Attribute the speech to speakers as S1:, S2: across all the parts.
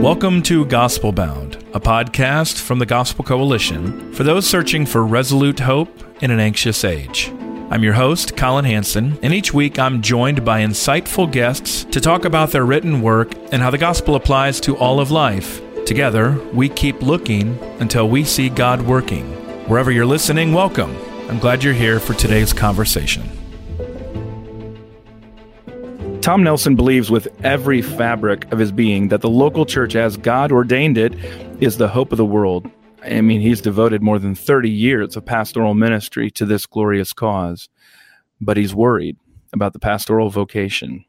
S1: Welcome to Gospel Bound, a podcast from the Gospel Coalition for those searching for resolute hope in an anxious age. I'm your host, Colin Hansen, and each week I'm joined by insightful guests to talk about their written work and how the gospel applies to all of life. Together, we keep looking until we see God working. Wherever you're listening, welcome. I'm glad you're here for today's conversation. Tom Nelson believes with every fabric of his being that the local church, as God ordained it, is the hope of the world. I mean, he's devoted more than 30 years of pastoral ministry to this glorious cause, but he's worried about the pastoral vocation.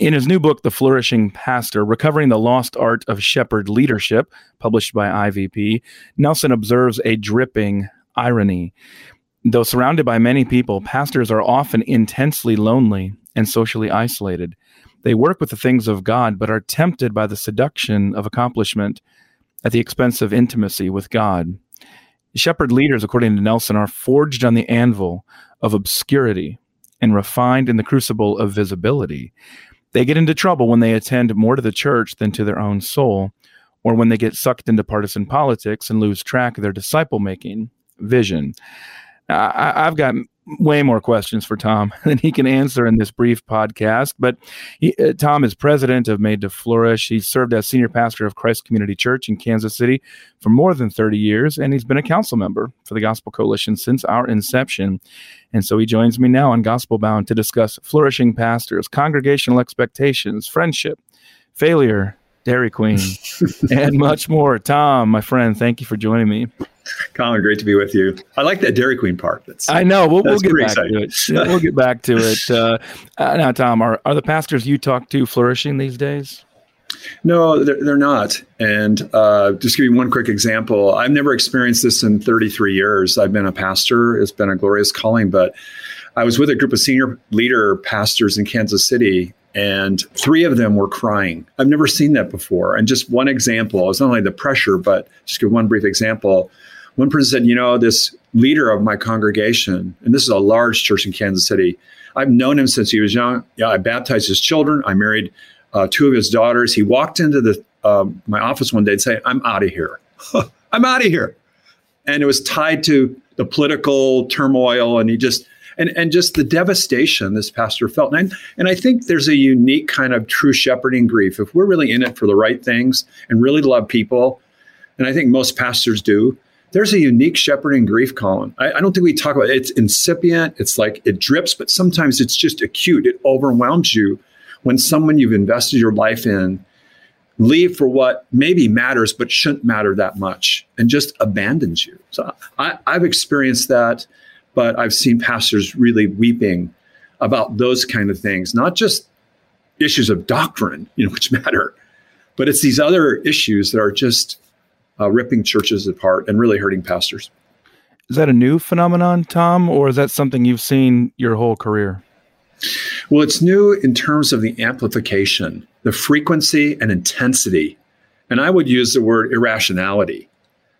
S1: In his new book, The Flourishing Pastor Recovering the Lost Art of Shepherd Leadership, published by IVP, Nelson observes a dripping irony. Though surrounded by many people, pastors are often intensely lonely and socially isolated. They work with the things of God, but are tempted by the seduction of accomplishment at the expense of intimacy with God. Shepherd leaders, according to Nelson, are forged on the anvil of obscurity and refined in the crucible of visibility. They get into trouble when they attend more to the church than to their own soul, or when they get sucked into partisan politics and lose track of their disciple making vision. I, have got way more questions for Tom than he can answer in this brief podcast. But he, uh, Tom is president of Made to Flourish. He served as senior pastor of Christ Community Church in Kansas City for more than 30 years, and he's been a council member for the Gospel Coalition since our inception. And so he joins me now on Gospel Bound to discuss flourishing pastors, congregational expectations, friendship, failure, Dairy Queen, and much more. Tom, my friend, thank you for joining me.
S2: Colin, great to be with you. I like that Dairy Queen part.
S1: That's, I know. We'll, we'll get back exciting. to it. we'll get back to it. Uh, uh, now, Tom, are, are the pastors you talk to flourishing these days?
S2: No, they're, they're not. And uh, just give you one quick example. I've never experienced this in 33 years. I've been a pastor. It's been a glorious calling, but I was with a group of senior leader pastors in Kansas City, and three of them were crying. I've never seen that before. And just one example, it's not only the pressure, but just give one brief example. One person said, You know, this leader of my congregation, and this is a large church in Kansas City, I've known him since he was young. Yeah, I baptized his children. I married uh, two of his daughters. He walked into the uh, my office one day and said, I'm out of here. I'm out of here. And it was tied to the political turmoil. And he just, and, and just the devastation this pastor felt. And, I, and I think there's a unique kind of true shepherding grief. If we're really in it for the right things and really love people, and I think most pastors do, there's a unique shepherding grief Colin. I, I, don't think we talk about it. It's incipient. It's like it drips, but sometimes it's just acute. It overwhelms you when someone you've invested your life in leave for what maybe matters but shouldn't matter that much and just abandons you. So I, I've experienced that, but I've seen pastors really weeping about those kind of things, not just issues of doctrine, you know, which matter, but it's these other issues that are just uh, ripping churches apart and really hurting pastors.
S1: Is that a new phenomenon, Tom, or is that something you've seen your whole career?
S2: Well, it's new in terms of the amplification, the frequency and intensity. And I would use the word irrationality.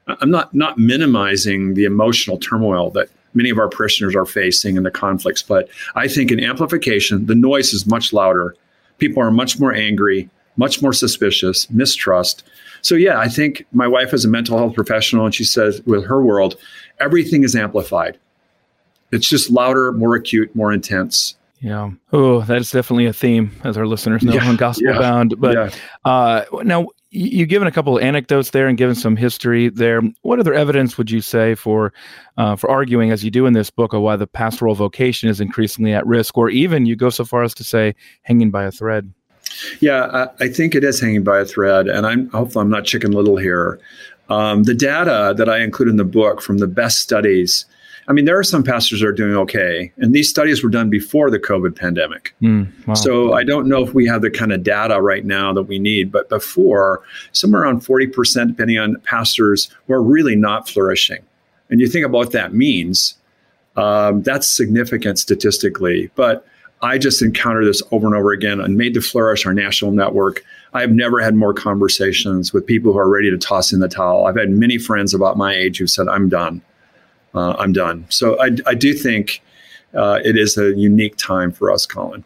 S2: I'm not, not minimizing the emotional turmoil that many of our parishioners are facing and the conflicts, but I think in amplification, the noise is much louder. People are much more angry, much more suspicious, mistrust. So, yeah, I think my wife is a mental health professional, and she says with her world, everything is amplified. It's just louder, more acute, more intense.
S1: Yeah. Oh, that is definitely a theme, as our listeners know yeah, on Gospel yeah, Bound. But yeah. uh, now, you've given a couple of anecdotes there and given some history there. What other evidence would you say for uh, for arguing, as you do in this book, of why the pastoral vocation is increasingly at risk, or even you go so far as to say hanging by a thread?
S2: Yeah, I, I, think it is hanging by a thread, and I'm hopefully I'm not chicken little here. Um, the data that I include in the book from the best studies I mean, there are some pastors that are doing okay, and these studies were done before the COVID pandemic. Mm, wow. So I don't know if we have the kind of data right now that we need, but before, somewhere around 40%, depending on pastors, were really not flourishing. And you think about what that means, um, that's significant statistically. But I just encounter this over and over again and Made to Flourish, our national network. I've never had more conversations with people who are ready to toss in the towel. I've had many friends about my age who've said, I'm done. Uh, I'm done. So I, I do think uh, it is a unique time for us, Colin.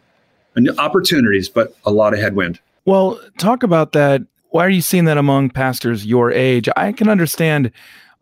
S2: And opportunities, but a lot of headwind.
S1: Well, talk about that. Why are you seeing that among pastors your age? I can understand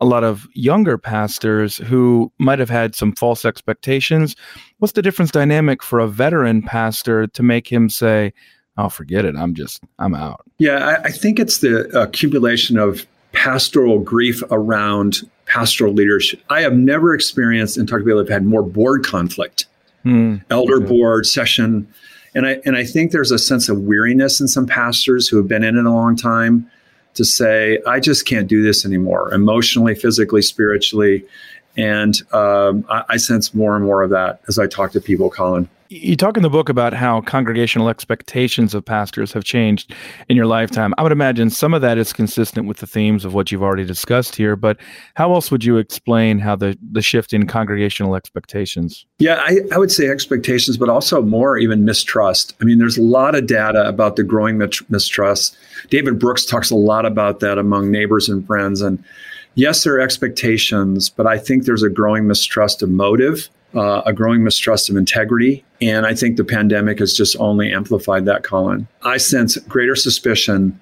S1: a lot of younger pastors who might have had some false expectations. What's the difference dynamic for a veteran pastor to make him say, "Oh, forget it. I'm just I'm out."
S2: Yeah, I, I think it's the accumulation of pastoral grief around pastoral leadership. I have never experienced and talked to people have had more board conflict, mm, elder board session, and I and I think there's a sense of weariness in some pastors who have been in it a long time to say, I just can't do this anymore, emotionally, physically, spiritually. And um, I, I sense more and more of that as I talk to people, Colin.
S1: You talk in the book about how congregational expectations of pastors have changed in your lifetime. I would imagine some of that is consistent with the themes of what you've already discussed here, but how else would you explain how the, the shift in congregational expectations?
S2: Yeah, I, I would say expectations, but also more even mistrust. I mean, there's a lot of data about the growing mistrust. David Brooks talks a lot about that among neighbors and friends. And yes, there are expectations, but I think there's a growing mistrust of motive uh, a growing mistrust of integrity. And I think the pandemic has just only amplified that, Colin. I sense greater suspicion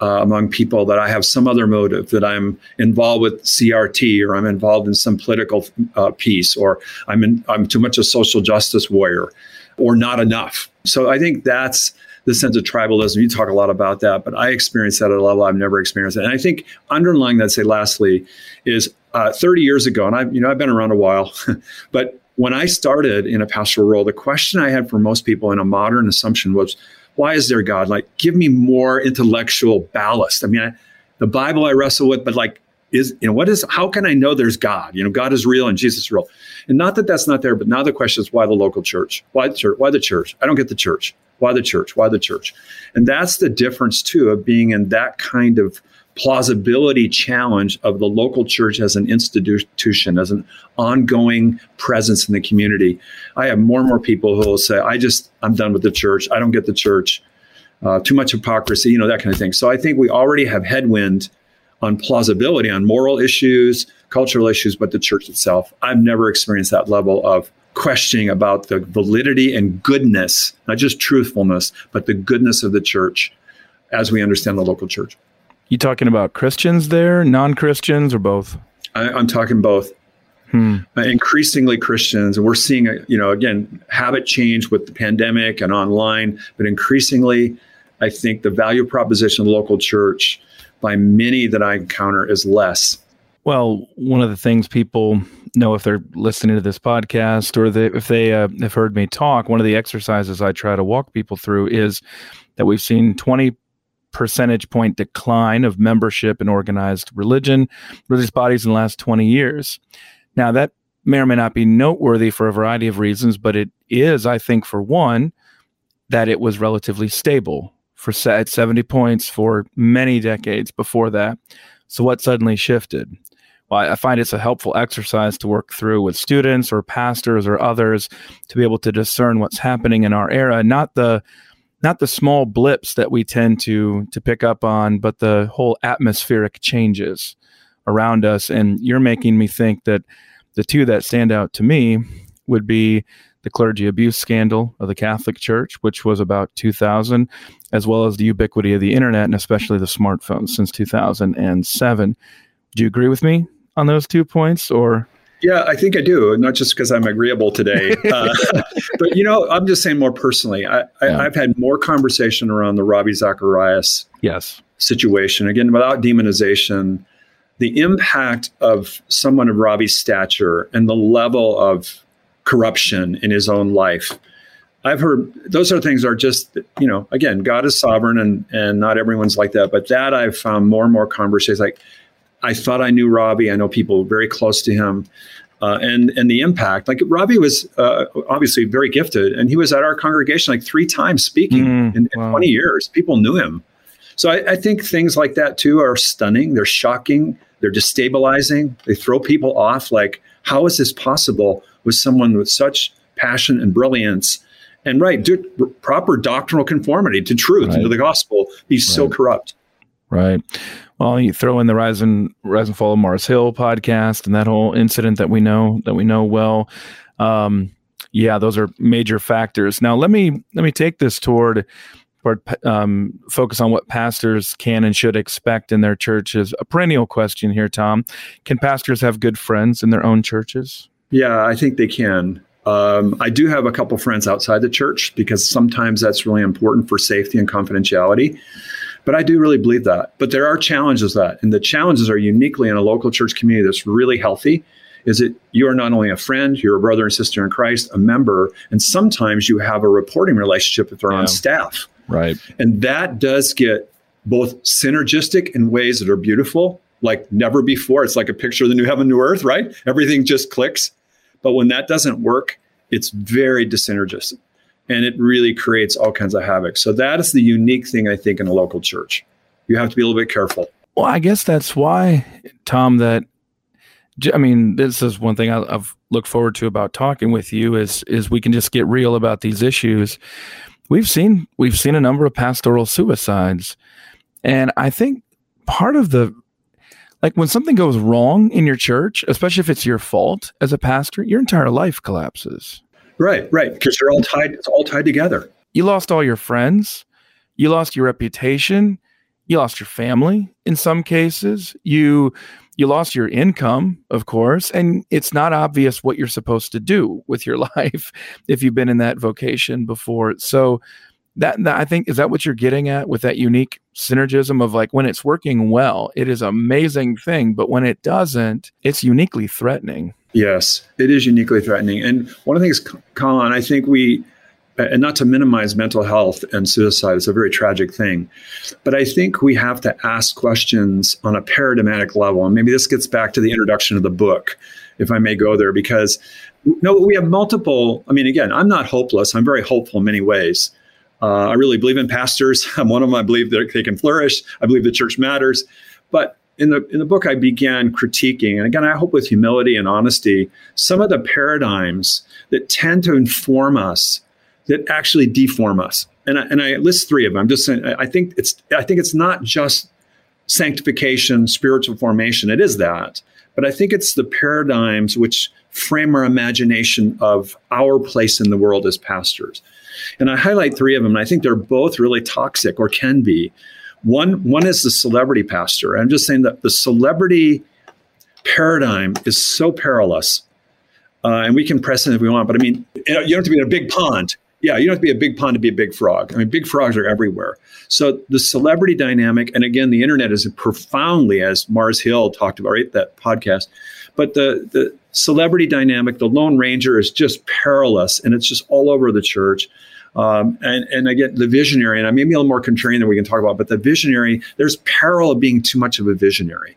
S2: uh, among people that I have some other motive, that I'm involved with CRT or I'm involved in some political uh, piece or I'm, in, I'm too much a social justice warrior or not enough. So I think that's the sense of tribalism. You talk a lot about that, but I experienced that at a level I've never experienced it. And I think underlying that, say, lastly, is uh, 30 years ago, and I've you know I've been around a while, but when I started in a pastoral role, the question I had for most people in a modern assumption was, why is there God? Like, give me more intellectual ballast. I mean, I, the Bible I wrestle with, but like, is you know what is how can I know there's God? You know, God is real and Jesus is real. And not that that's not there, but now the question is why the local church? Why the church? Why the church? I don't get the church. Why the church? Why the church? And that's the difference too of being in that kind of plausibility challenge of the local church as an institution, as an ongoing presence in the community. I have more and more people who will say, I just, I'm done with the church. I don't get the church. Uh, too much hypocrisy, you know, that kind of thing. So I think we already have headwind on plausibility, on moral issues, cultural issues, but the church itself. I've never experienced that level of questioning about the validity and goodness, not just truthfulness, but the goodness of the church as we understand the local church.
S1: You talking about Christians there, non Christians, or both?
S2: I, am talking both. Hmm. Uh, increasingly Christians, and we're seeing, a, you know, again, habit change with the pandemic and online, but increasingly, I think the value proposition of the local church by many that I encounter is less.
S1: Well, one of the things people know if they're listening to this podcast or they, if they uh, have heard me talk, one of the exercises I try to walk people through is that we've seen 20 percentage point decline of membership in organized religion, religious bodies in the last 20 years. Now, that may or may not be noteworthy for a variety of reasons, but it is, I think, for one, that it was relatively stable for at 70 points for many decades before that. So, what suddenly shifted? I find it's a helpful exercise to work through with students or pastors or others to be able to discern what's happening in our era, not the not the small blips that we tend to to pick up on, but the whole atmospheric changes around us. And you're making me think that the two that stand out to me would be the clergy abuse scandal of the Catholic Church, which was about 2000, as well as the ubiquity of the internet and especially the smartphones since 2007. Do you agree with me on those two points, or
S2: yeah, I think I do. Not just because I'm agreeable today, uh, but you know, I'm just saying more personally. I, have had more conversation around the Ravi Zacharias
S1: yes
S2: situation. Again, without demonization, the impact of someone of Ravi's stature and the level of corruption in his own life. I've heard those are things are just you know again God is sovereign and and not everyone's like that. But that I've found more and more conversations like I thought I knew Ravi. I know people very close to him. uh, and and the impact. Like Ravi was uh, obviously very gifted, and he was at our congregation like three times speaking mm, in, in wow. 20 years. People knew him. So I, I, think things like that too are stunning. They're shocking. They're destabilizing. They throw people off. Like, how is this possible with someone with such passion and brilliance? And right, do, proper doctrinal conformity to truth right. and to the gospel be right. so corrupt.
S1: Right. Well, you throw in the rise and rise and fall of Mars Hill podcast and that whole incident that we know that we know well. Um, yeah, those are major factors. Now let me let me take this toward toward um, focus on what pastors can and should expect in their churches. A perennial question here, Tom: Can pastors have good friends in their own churches?
S2: Yeah, I think they can. Um, I do have a couple friends outside the church because sometimes that's really important for safety and confidentiality. But I do really believe that. But there are challenges that, and the challenges are uniquely in a local church community that's really healthy. Is that you are not only a friend, you're a brother and sister in Christ, a member, and sometimes you have a reporting relationship if they're yeah. on staff.
S1: Right.
S2: And that does get both synergistic in ways that are beautiful, like never before. It's like a picture of the new heaven, new earth, right? Everything just clicks. But when that doesn't work, it's very dysynergistic and it really creates all kinds of havoc. So that is the unique thing I think in a local church. You have to be a little bit careful.
S1: Well, I guess that's why, Tom. That I mean, this is one thing I've looked forward to about talking with you is is we can just get real about these issues. We've seen we've seen a number of pastoral suicides, and I think part of the like when something goes wrong in your church, especially if it's your fault as a pastor, your entire life collapses.
S2: Right, right. Because they're all tied, it's all tied together.
S1: You lost all your friends, you lost your reputation, you lost your family in some cases. You you lost your income, of course, and it's not obvious what you're supposed to do with your life if you've been in that vocation before. So that, that I think is that what you're getting at with that unique synergism of like when it's working well, it is amazing thing, but when it doesn't, it's uniquely threatening.
S2: Yes, it is uniquely threatening. And one of the things, Colin, I think we, and not to minimize mental health and suicide, it's a very tragic thing. But I think we have to ask questions on a paradigmatic level. And maybe this gets back to the introduction of the book, if I may go there, because no, we have multiple. I mean, again, I'm not hopeless. I'm very hopeful in many ways. Uh, I really believe in pastors. I'm one of them. I believe that they can flourish. I believe the church matters. But in the in the book I began critiquing, and again I hope with humility and honesty, some of the paradigms that tend to inform us that actually deform us. And I, and I list three of them. I'm just saying I think it's I think it's not just sanctification, spiritual formation. It is that, but I think it's the paradigms which frame our imagination of our place in the world as pastors. And I highlight three of them, and I think they're both really toxic or can be. One one is the celebrity pastor. I'm just saying that the celebrity paradigm is so perilous, uh, and we can press in if we want. But I mean, you, don't have to be in a big pond. Yeah, you don't have to be a big pond to be a big frog. I mean, big frogs are everywhere. So the celebrity dynamic, and again, the internet is profoundly, as Mars Hill talked about, right? That podcast. But the the celebrity dynamic, the Lone Ranger, is just perilous, and it's just all over the church. Um, and, and I get the visionary, and I may be a little more contrarian than we can talk about, but the visionary, there's peril of being too much of a visionary.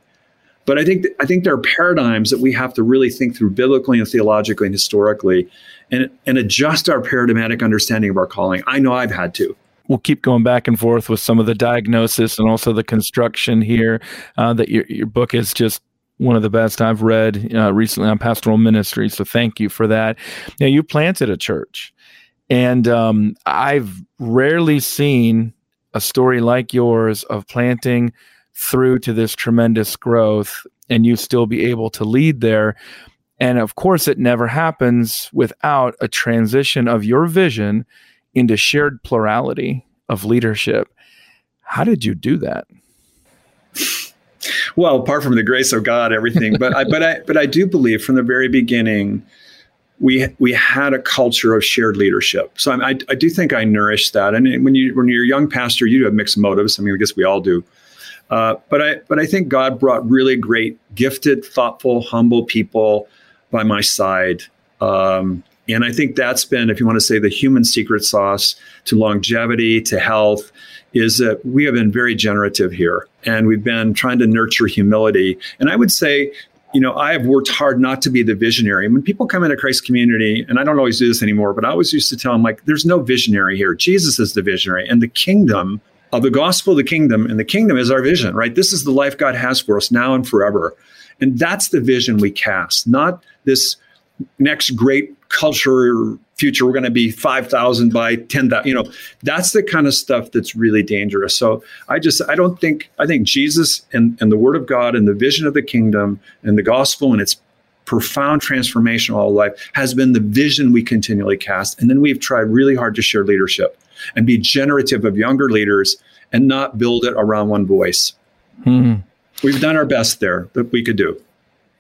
S2: But I think I think there are paradigms that we have to really think through biblically and theologically and historically, and and adjust our paradigmatic understanding of our calling. I know I've had to.
S1: We'll keep going back and forth with some of the diagnosis and also the construction here. Uh, that your your book is just one of the best I've read uh, recently on pastoral ministry. So thank you for that. Now you planted a church. And um, I've rarely seen a story like yours of planting through to this tremendous growth and you still be able to lead there. And of course, it never happens without a transition of your vision into shared plurality of leadership. How did you do that?
S2: Well, apart from the grace of God, everything, but I, but I, but I do believe from the very beginning we we had a culture of shared leadership. So I, I do think I nourished that. And when you when you're a young pastor, you have mixed motives. I mean, I guess we all do. Uh, but I but I think God brought really great, gifted, thoughtful, humble people by my side. Um, and I think that's been, if you want to say, the human secret sauce to longevity, to health, is that we have been very generative here, and we've been trying to nurture humility. And I would say you know, I have worked hard not to be the visionary. When people come into Christ community, and I don't always do this anymore, but I always used to tell them, like, there's no visionary here. Jesus is the visionary, and the kingdom of the gospel of the kingdom, and the kingdom is our vision, right? This is the life God has for us now and forever. And that's the vision we cast, not this next great culture future we're going to be 5000 by 10000 you know that's the kind of stuff that's really dangerous. So i just i don't think i think jesus and, and the word of god and the vision of the kingdom and the gospel and its profound transformation of all life has been the vision we continually cast. And then we've tried really hard to share leadership and be generative of younger leaders and not build it around one voice. Hmm. we've done our best there that we could do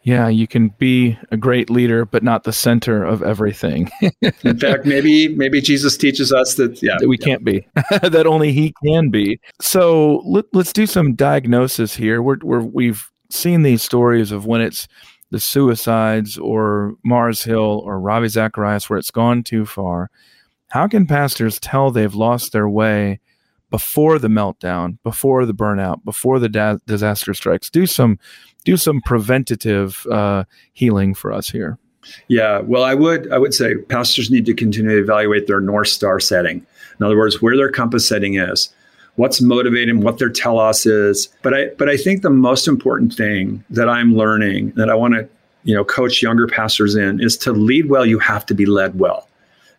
S1: yeah, you can be a great leader, but not the center of everything.
S2: In fact, maybe maybe Jesus teaches us that yeah
S1: that we
S2: yeah.
S1: can't be, that only He can be. So let, us do some diagnosis here. We're, we're we've seen these stories of when it's the suicides or Mars Hill or Ravi Zacharias where it's gone too far. How can pastors tell they've lost their way before the meltdown, before the burnout, before the da- disaster strikes? Do some do some preventative uh, healing for us here.
S2: Yeah, well, I would I would say pastors need to continue to evaluate their north star setting. In other words, where their compass setting is, what's motivating, what their telos is. But I but I think the most important thing that I'm learning that I want to you know coach younger pastors in is to lead well. You have to be led well.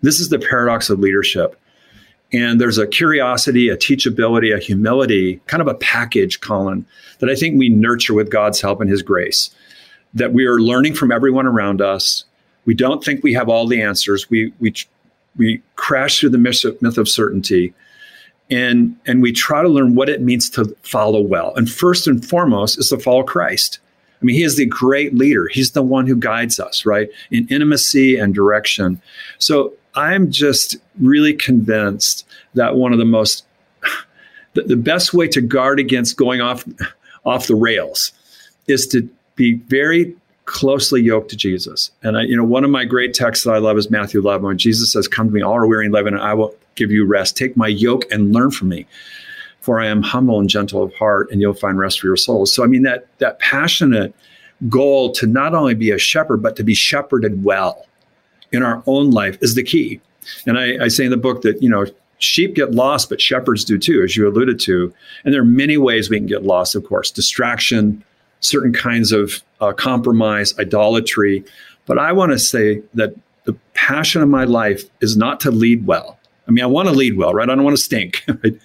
S2: This is the paradox of leadership. And there's a curiosity, a teachability, a humility, kind of a package, Colin, that I think we nurture with God's help and His grace. That we are learning from everyone around us. We don't think we have all the answers. We we we crash through the myth of, myth of certainty, and and we try to learn what it means to follow well. And first and foremost is to follow Christ. I mean, He is the great leader. He's the one who guides us, right, in intimacy and direction. So I'm just really convinced that one of the most the, the best way to guard against going off off the rails is to be very closely yoked to Jesus. And I, you know, one of my great texts that I love is Matthew 11, when Jesus says, "Come to me, all are weary and living, and I will give you rest. Take my yoke and learn from me, for I am humble and gentle of heart, and you'll find rest for your souls." So, I mean, that that passionate goal to not only be a shepherd, but to be shepherded well in our own life is the key. And I, I say in the book that, you know, sheep get lost, but shepherds do too, as you alluded to. And there are many ways we can get lost, of course distraction, certain kinds of uh, compromise, idolatry. But I want to say that the passion of my life is not to lead well. I mean, I want to lead well, right? I don't want to stink. Right?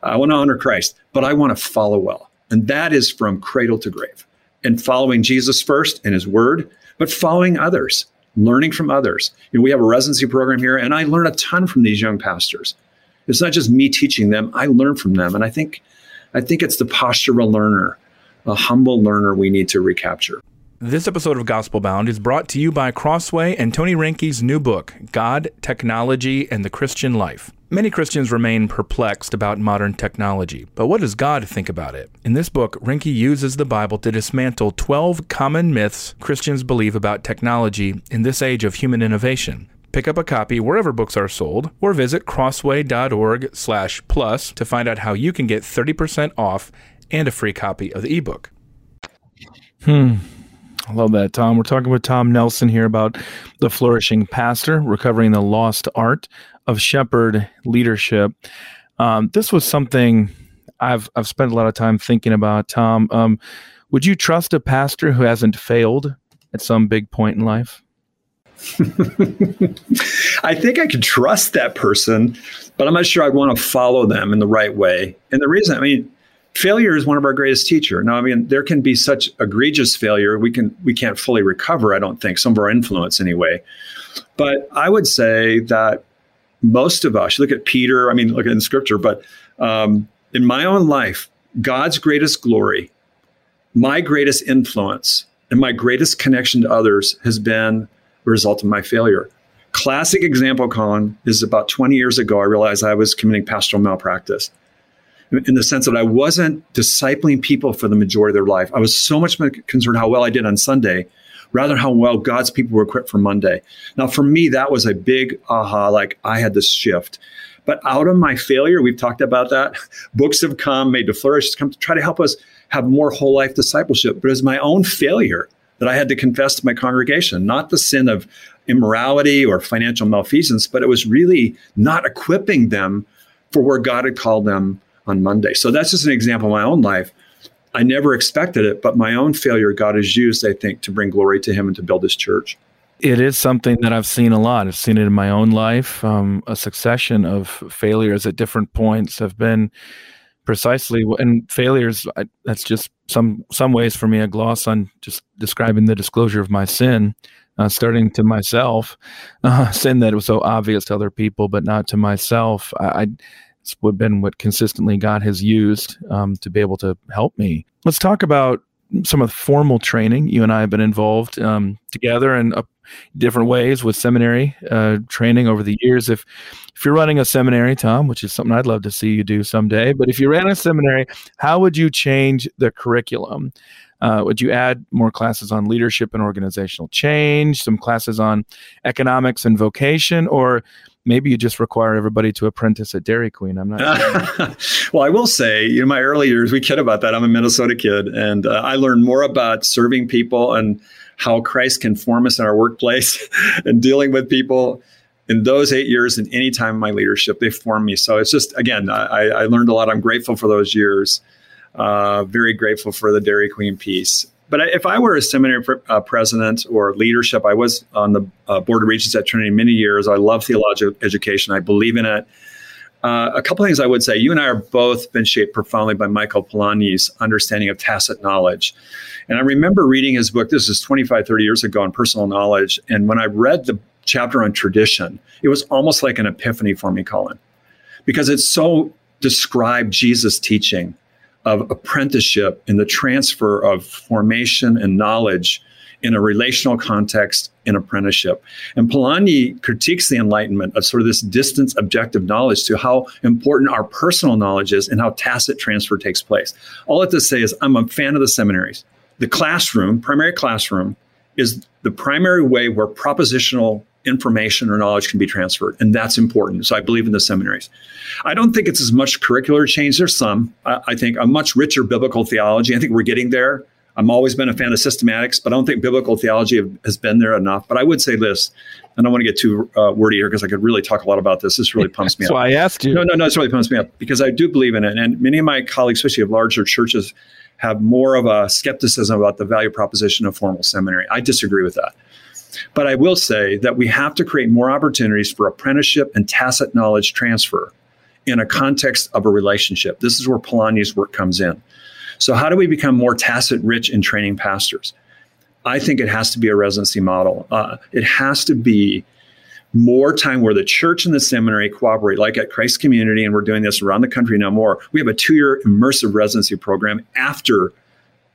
S2: I want to honor Christ, but I want to follow well. And that is from cradle to grave and following Jesus first in his word, but following others learning from others. You know, we have a residency program here, and I learn a ton from these young pastors. It's not just me teaching them; I learn from them, and I think, I think it's the posture of a learner, a humble learner, we need to recapture.
S1: This episode of Gospel Bound is brought to you by Crossway and Tony Reinke's new book, God, Technology, and the Christian Life. Many Christians remain perplexed about modern technology, but what does God think about it? In this book, Reinke uses the Bible to dismantle 12 common myths Christians believe about technology in this age of human innovation. Pick up a copy wherever books are sold, or visit crossway.org/plus to find out how you can get 30% off and a free copy of the ebook. Hmm. I love that, Tom. We're talking with Tom Nelson here about the flourishing pastor, recovering the lost art of shepherd leadership. Um, this was something I've I've spent a lot of time thinking about. Tom, um, would you trust a pastor who hasn't failed at some big point in life?
S2: I think I could trust that person, but I'm not sure I'd want to follow them in the right way. And the reason, I mean, failure is one of our greatest teacher. Now, I mean, there can be such egregious failure we can we can't fully recover. I don't think some of our influence anyway. But I would say that most of us look at Peter. I mean, look at in Scripture, but um, in my own life, God's greatest glory, my greatest influence, and my greatest connection to others has been a result of my failure. Classic example, Colin, is about 20 years ago. I realized I was committing pastoral malpractice in the sense that I wasn't discipling people for the majority of their life. I was so much concerned how well I did on Sunday rather than how well God's people were equipped for Monday. Now, for me, that was a big aha, like I had this shift. But out of my failure, we've talked about that. Books have come, made to flourish, come to try to help us have more whole life discipleship. But as my own failure, that I had to confess to my congregation, not the sin of immorality or financial malfeasance, but it was really not equipping them for where God had called them on Monday. So that's just an example of my own life. I never expected it, but my own failure, God has used, I think, to bring glory to Him and to build His church.
S1: It is something that I've seen a lot. I've seen it in my own life. Um, a succession of failures at different points have been precisely and failures. I, that's just some some ways for me a gloss on just describing the disclosure of my sin, uh, starting to myself, uh, sin that was so obvious to other people, but not to myself. I, I it's been what consistently God has used um, to be able to help me. Let's talk about some of the formal training. You and I have been involved um, together in uh, different ways with seminary uh, training over the years. If if you're running a seminary, Tom, which is something I'd love to see you do someday, but if you ran a seminary, how would you change the curriculum? Uh, would you add more classes on leadership and organizational change, some classes on economics and vocation, or maybe you just require everybody to apprentice at Dairy Queen. I'm not.
S2: Well, I will say, in my early years, we kid about that. I'm a Minnesota kid, and uh, I learned more about serving people and how Christ can form us in our workplace and dealing with people in those eight years and any time in my leadership. They formed me. So it's just, again, I, I learned a lot. I'm grateful for those years. Uh, very grateful for the Dairy Queen piece. But if I were a seminary uh, president or leadership, I was on the uh, board of regents at Trinity many years. I love theological education. I believe in it. Uh, a couple things I would say. You and I are both been shaped profoundly by Michael Polanyi's understanding of tacit knowledge. And I remember reading his book, this is 25, 30 years ago, on personal knowledge. And when I read the chapter on tradition, it was almost like an epiphany for me, Colin, because it so described Jesus' teaching of apprenticeship and the transfer of formation and knowledge in a relational context in apprenticeship. And Polanyi critiques the Enlightenment of sort of this distance objective knowledge to how important our personal knowledge is and how tacit transfer takes place. All I have to say is I'm a fan of the seminaries. The classroom, primary classroom, is the primary way where propositional information or knowledge can be transferred. And that's important. So I believe in the seminaries. I don't think it's as much curricular change. There's some. I, I think a much richer biblical theology. I think we're getting there. I'm always been a fan of systematics, but I don't think biblical theology have, has been there enough. But I would say this, and I don't want to get too uh, wordy here because I could really talk a lot about this. This really pumps me
S1: up.
S2: So
S1: I asked you.
S2: No, no, no. This really pumps me up because I do believe in it, and many of my colleagues, especially of larger churches, have more of a skepticism about the value proposition of formal seminary. I disagree with that. But I will say that we have to create more opportunities for apprenticeship and tacit knowledge transfer in a context of a relationship. This is where Polanyi's work comes in. So, how do we become more tacit rich in training pastors? I think it has to be a residency model. Uh, it has to be more time where the church and the seminary cooperate, like at Christ Community, and we're doing this around the country now more. We have a two year immersive residency program after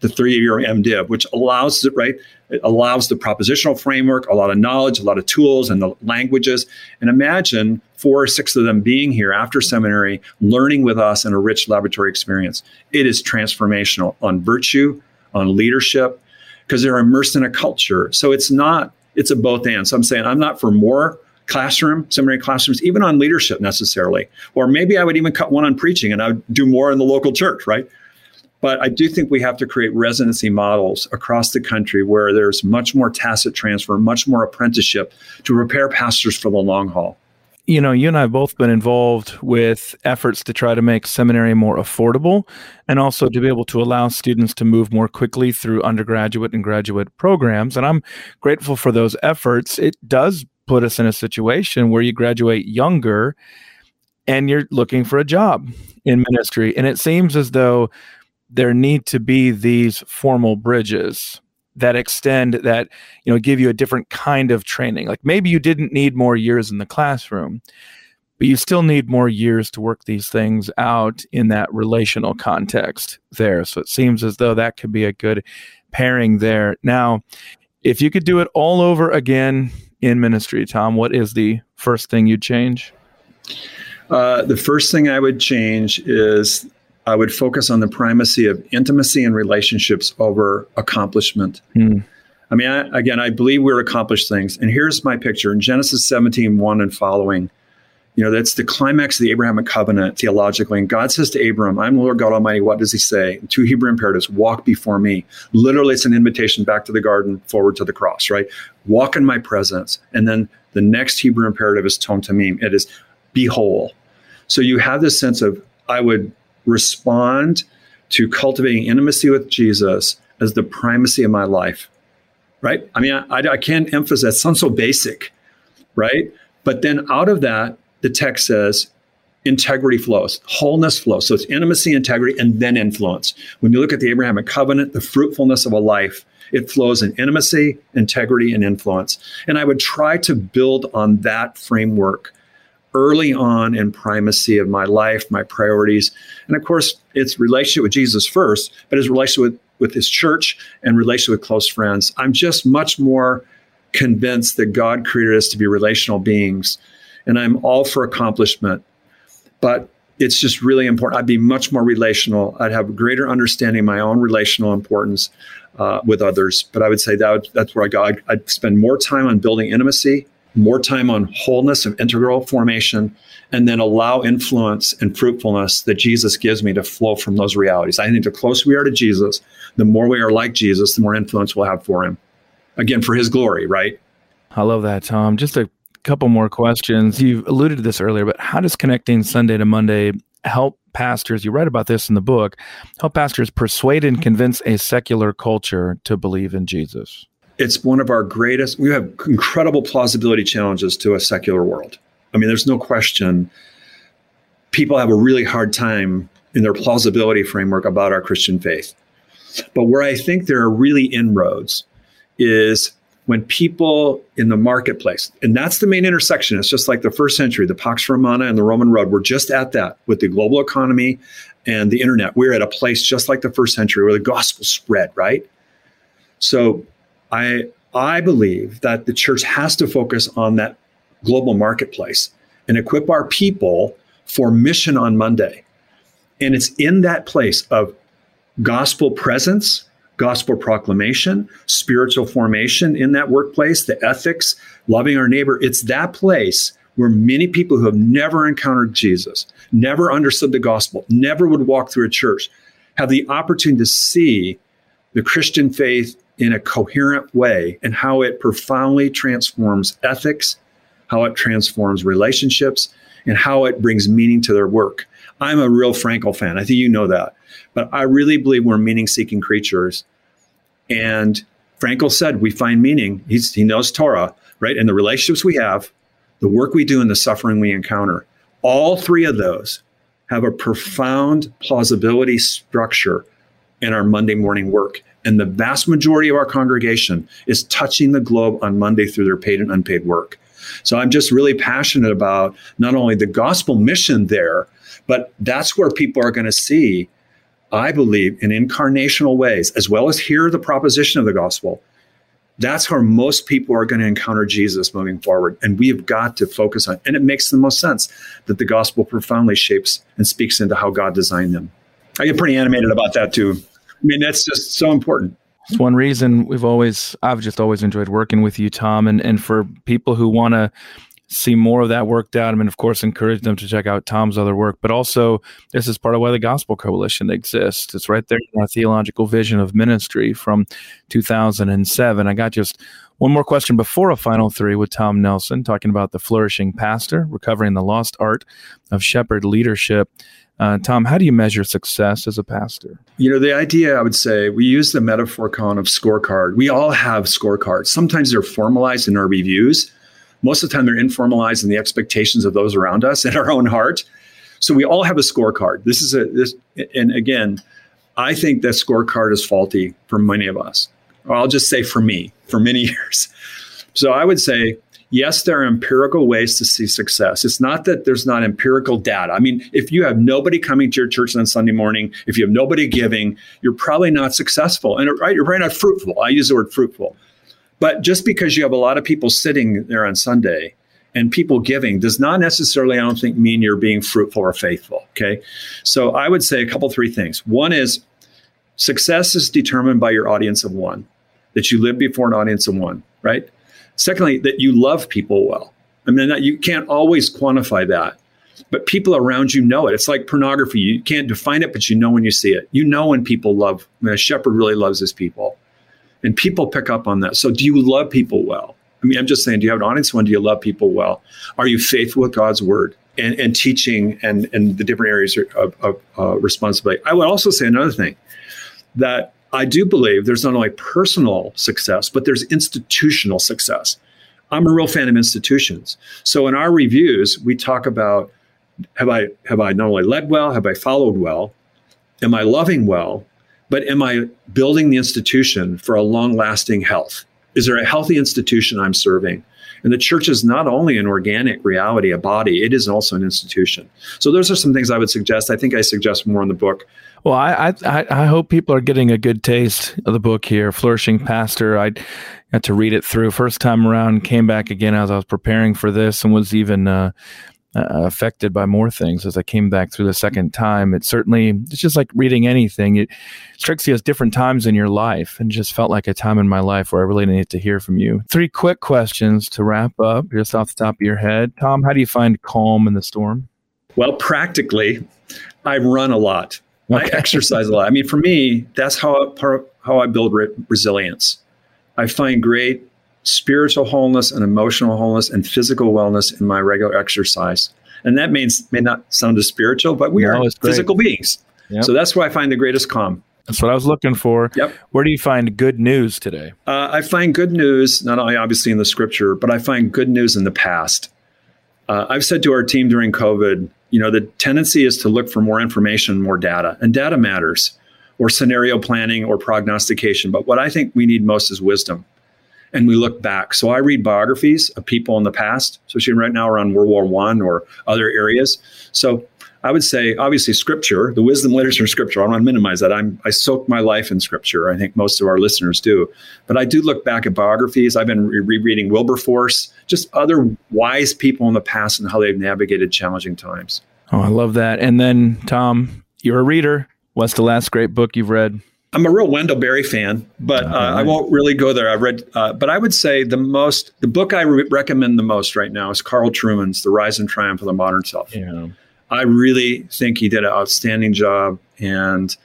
S2: the three-year MDiv, which allows it right. It allows the propositional framework, a lot of knowledge, a lot of tools, and the languages. And imagine four or six of them being here after seminary, learning with us in a rich laboratory experience. It is transformational on virtue, on leadership, because they're immersed in a culture. So it's not. It's a both and. So I'm saying I'm not for more classroom, seminary classrooms, even on leadership necessarily. Or maybe I would even cut one on preaching and I would do more in the local church, right? But I do think we have to create residency models across the country where there's much more tacit transfer, much more apprenticeship to prepare pastors for the long haul.
S1: You know, you and I have both been involved with efforts to try to make seminary more affordable and also to be able to allow students to move more quickly through undergraduate and graduate programs. And I'm grateful for those efforts. It does put us in a situation where you graduate younger and you're looking for a job in ministry. And it seems as though there need to be these formal bridges that extend that you know give you a different kind of training. Like maybe you didn't need more years in the classroom but you still need more years to work these things out in that relational context there. So it seems as though that could be a good pairing there. Now if you could do it all over again in ministry tom what is the first thing you'd change?
S2: Uh, the first thing I would change is I would focus on the primacy of intimacy and relationships over accomplishment. Hmm. I mean, I, again, I believe we're accomplished things. And here's my picture in Genesis 17, 1 and following. You know, that's the climax of the Abrahamic covenant theologically. And God says to Abram, I'm the Lord God Almighty. What does he say? Two Hebrew imperatives walk before me. Literally, it's an invitation back to the garden, forward to the cross, right? Walk in my presence. And then the next Hebrew imperative is tom tamim. It is be whole. So you have this sense of, I would respond to cultivating intimacy with Jesus as the primacy of my life, right? I mean, I, I can't emphasize that. sounds so basic, right? But then out of that, the text says integrity flows, wholeness flows. So it's intimacy, integrity, and then influence. When you look at the Abrahamic covenant, the fruitfulness of a life, it flows in intimacy, integrity, and influence. And I would try to build on that framework early on in primacy of my life, my priorities. And of course, it's relationship with Jesus first, but his relationship with, with his church and relationship with close friends. I'm just much more convinced that God created us to be relational beings and I'm all for accomplishment. But it's just really important. I'd be much more relational. I'd have a greater understanding of my own relational importance uh, with others. But I would say that would, that's where I go. I'd, I'd spend more time on building intimacy, more time on wholeness and integral formation, and then allow influence and fruitfulness that Jesus gives me to flow from those realities. I think the closer we are to Jesus, the more we are like Jesus, the more influence we'll have for him. Again, for his glory, right?
S1: I love that, Tom. Just a couple more questions. You've alluded to this earlier, but how does connecting Sunday to Monday help pastors? You write about this in the book. Help pastors persuade and convince a secular culture to believe in Jesus.
S2: It's one of our greatest. We have incredible plausibility challenges to a secular world. I mean, there's no question. People have a really hard time in their plausibility framework about our Christian faith. But where I think there are really inroads is when people in the marketplace, and that's the main intersection. It's just like the first century, the Pax Romana and the Roman road. We're just at that with the global economy and the internet. We're at a place just like the first century where the gospel spread, right? So I I believe that the church has to focus on that global marketplace and equip our people for mission on Monday. And it's in that place of gospel presence gospel proclamation, spiritual formation in that workplace, the ethics, loving our neighbor. It's that place where many people who have never encountered Jesus, never understood the gospel, never would walk through a church, have the opportunity to see the Christian faith in a coherent way and how it profoundly transforms ethics, how it transforms relationships, and how it brings meaning to their work. I'm a real Frankl fan. I think you know that. But I really believe we're meaning seeking creatures. And Frankl said we find meaning. He's, he knows Torah, right? And the relationships we have, the work we do, and the suffering we encounter. All three of those have a profound plausibility structure in our Monday morning work. And the vast majority of our congregation is touching the globe on Monday through their paid and unpaid work. So I'm just really passionate about not only the gospel mission there, but that's where people are going to see I believe, in incarnational ways, as well as hear the proposition of the gospel, that's where most people are going to encounter Jesus moving forward. And we have got to focus on, and it makes the most sense that the gospel profoundly shapes and speaks into how God designed them. I get pretty animated about that too. I mean, that's just so important.
S1: It's one reason we've always, I've just always enjoyed working with you, Tom. And, and for people who want to see more of that worked out. I mean, of course, encourage them to check out Tom's other work, but also this is part of why the Gospel Coalition exists. It's right there in our theological vision of ministry from 2007. I got just one more question before a final three with Tom Nelson, talking about the flourishing pastor, recovering the lost art of shepherd leadership. Uh, Tom, how do you measure success as a pastor?
S2: You know, the idea I would say we use the metaphor con of scorecard. We all have scorecards. Sometimes they're formalized in our reviews most of the time, they're informalized in the expectations of those around us and our own heart. So we all have a scorecard. This is a this, and again, I think that scorecard is faulty for many of us. I'll just say for me, for many years. So I would say, yes, there are empirical ways to see success. It's not that there's not empirical data. I mean, if you have nobody coming to your church on Sunday morning, if you have nobody giving, you're probably not successful. And right, you're probably not fruitful. I use the word fruitful. But just because you have a lot of people sitting there on Sunday and people giving does not necessarily, I don't think, mean you're being fruitful or faithful. Okay. So I would say a couple, three things. One is success is determined by your audience of one, that you live before an audience of one, right? Secondly, that you love people well. I mean, you can't always quantify that, but people around you know it. It's like pornography. You can't define it, but you know when you see it. You know when people love, when a shepherd really loves his people. And people pick up on that. So, do you love people well? I mean, I'm just saying, do you have an audience one? Do you love people well? Are you faithful with God's word and, and teaching and, and the different areas of, of uh, responsibility? I would also say another thing that I do believe there's not only personal success, but there's institutional success. I'm a real fan of institutions. So in our reviews, we talk about have I have I not only led well, have I followed well, am I loving well, but am I building the institution for a long-lasting health? Is there a healthy institution I'm serving? And the church is not only an organic reality, a body, it is also an institution. So those are some things I would suggest. I think I suggest more in the book.
S1: Well, I I, I hope people are getting a good taste of the book here, Flourishing Pastor. I got to read it through first time around, came back again as I was preparing for this, and was even uh, uh, affected by more things as I came back through the second time. It certainly, it's just like reading anything. It strikes you as different times in your life and just felt like a time in my life where I really needed to hear from you. Three quick questions to wrap up just off the top of your head. Tom, how do you find calm in the storm?
S2: Well, practically, I run a lot. Okay. I exercise a lot. I mean, for me, that's how, how I build re- resilience. I find great spiritual wholeness and emotional wholeness and physical wellness in my regular exercise. And that means may not sound as spiritual, but we no, are physical beings. Yep. So that's where I find the greatest calm.
S1: That's what I was looking for.
S2: Yep.
S1: Where do you find good news today?
S2: Uh, I find good news not only obviously in the scripture, but I find good news in the past. Uh, I've said to our team during COVID, you know, the tendency is to look for more information, more data, and data matters, or scenario planning or prognostication. But what I think we need most is wisdom and we look back. So I read biographies of people in the past, especially right now around World War One or other areas. So I would say, obviously, scripture, the wisdom literature of scripture. I don't want to minimize that. I'm, I soak my life in scripture. I think most of our listeners do. But I do look back at biographies. I've been re- rereading Wilberforce, just other wise people in the past and how they've navigated challenging times.
S1: Oh, I love that. And then, Tom, you're a reader. What's the last great book you've read?
S2: I'm a real Wendell Berry fan, but uh, right. I won't really go there. I've read, uh, but I would say the most, the book I re- recommend the most right now is Carl Trueman's The Rise and Triumph of the Modern Self.
S1: Yeah.
S2: I really think he did an outstanding job. And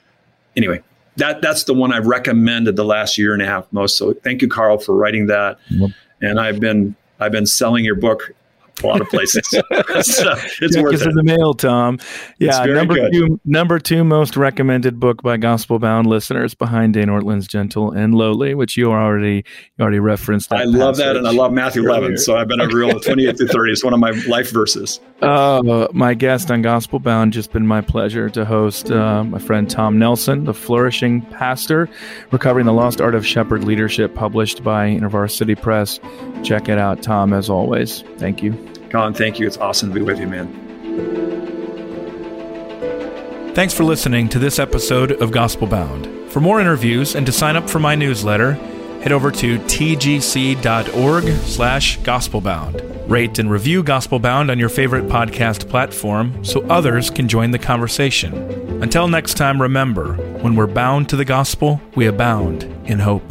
S2: anyway, that that's the one I've recommended the last year and a half most. So thank you, Carl, for writing that. Yep. And I've been I've been selling your book a lot of places. so it's
S1: Check
S2: worth it.
S1: in the mail, Tom. Yeah, number
S2: good.
S1: two, number two most recommended book by Gospel Bound listeners behind Dane Ortlund's Gentle and Lowly, which you already you already referenced.
S2: I love that, and I love Matthew earlier. 11. So I've been a real 28 to 30. It's one of my life verses.
S1: Uh, my guest on Gospel Bound, just been my pleasure to host uh, my friend Tom Nelson, the flourishing pastor, recovering the lost art of shepherd leadership, published by InterVarsity Press. Check it out, Tom. As always, thank you.
S2: Colin, thank you. It's awesome to be with you, man.
S1: Thanks for listening to this episode of Gospel Bound. For more interviews and to sign up for my newsletter, head over to tgc.org slash gospelbound. Rate and review Gospelbound on your favorite podcast platform so others can join the conversation. Until next time, remember, when we're bound to the gospel, we abound in hope.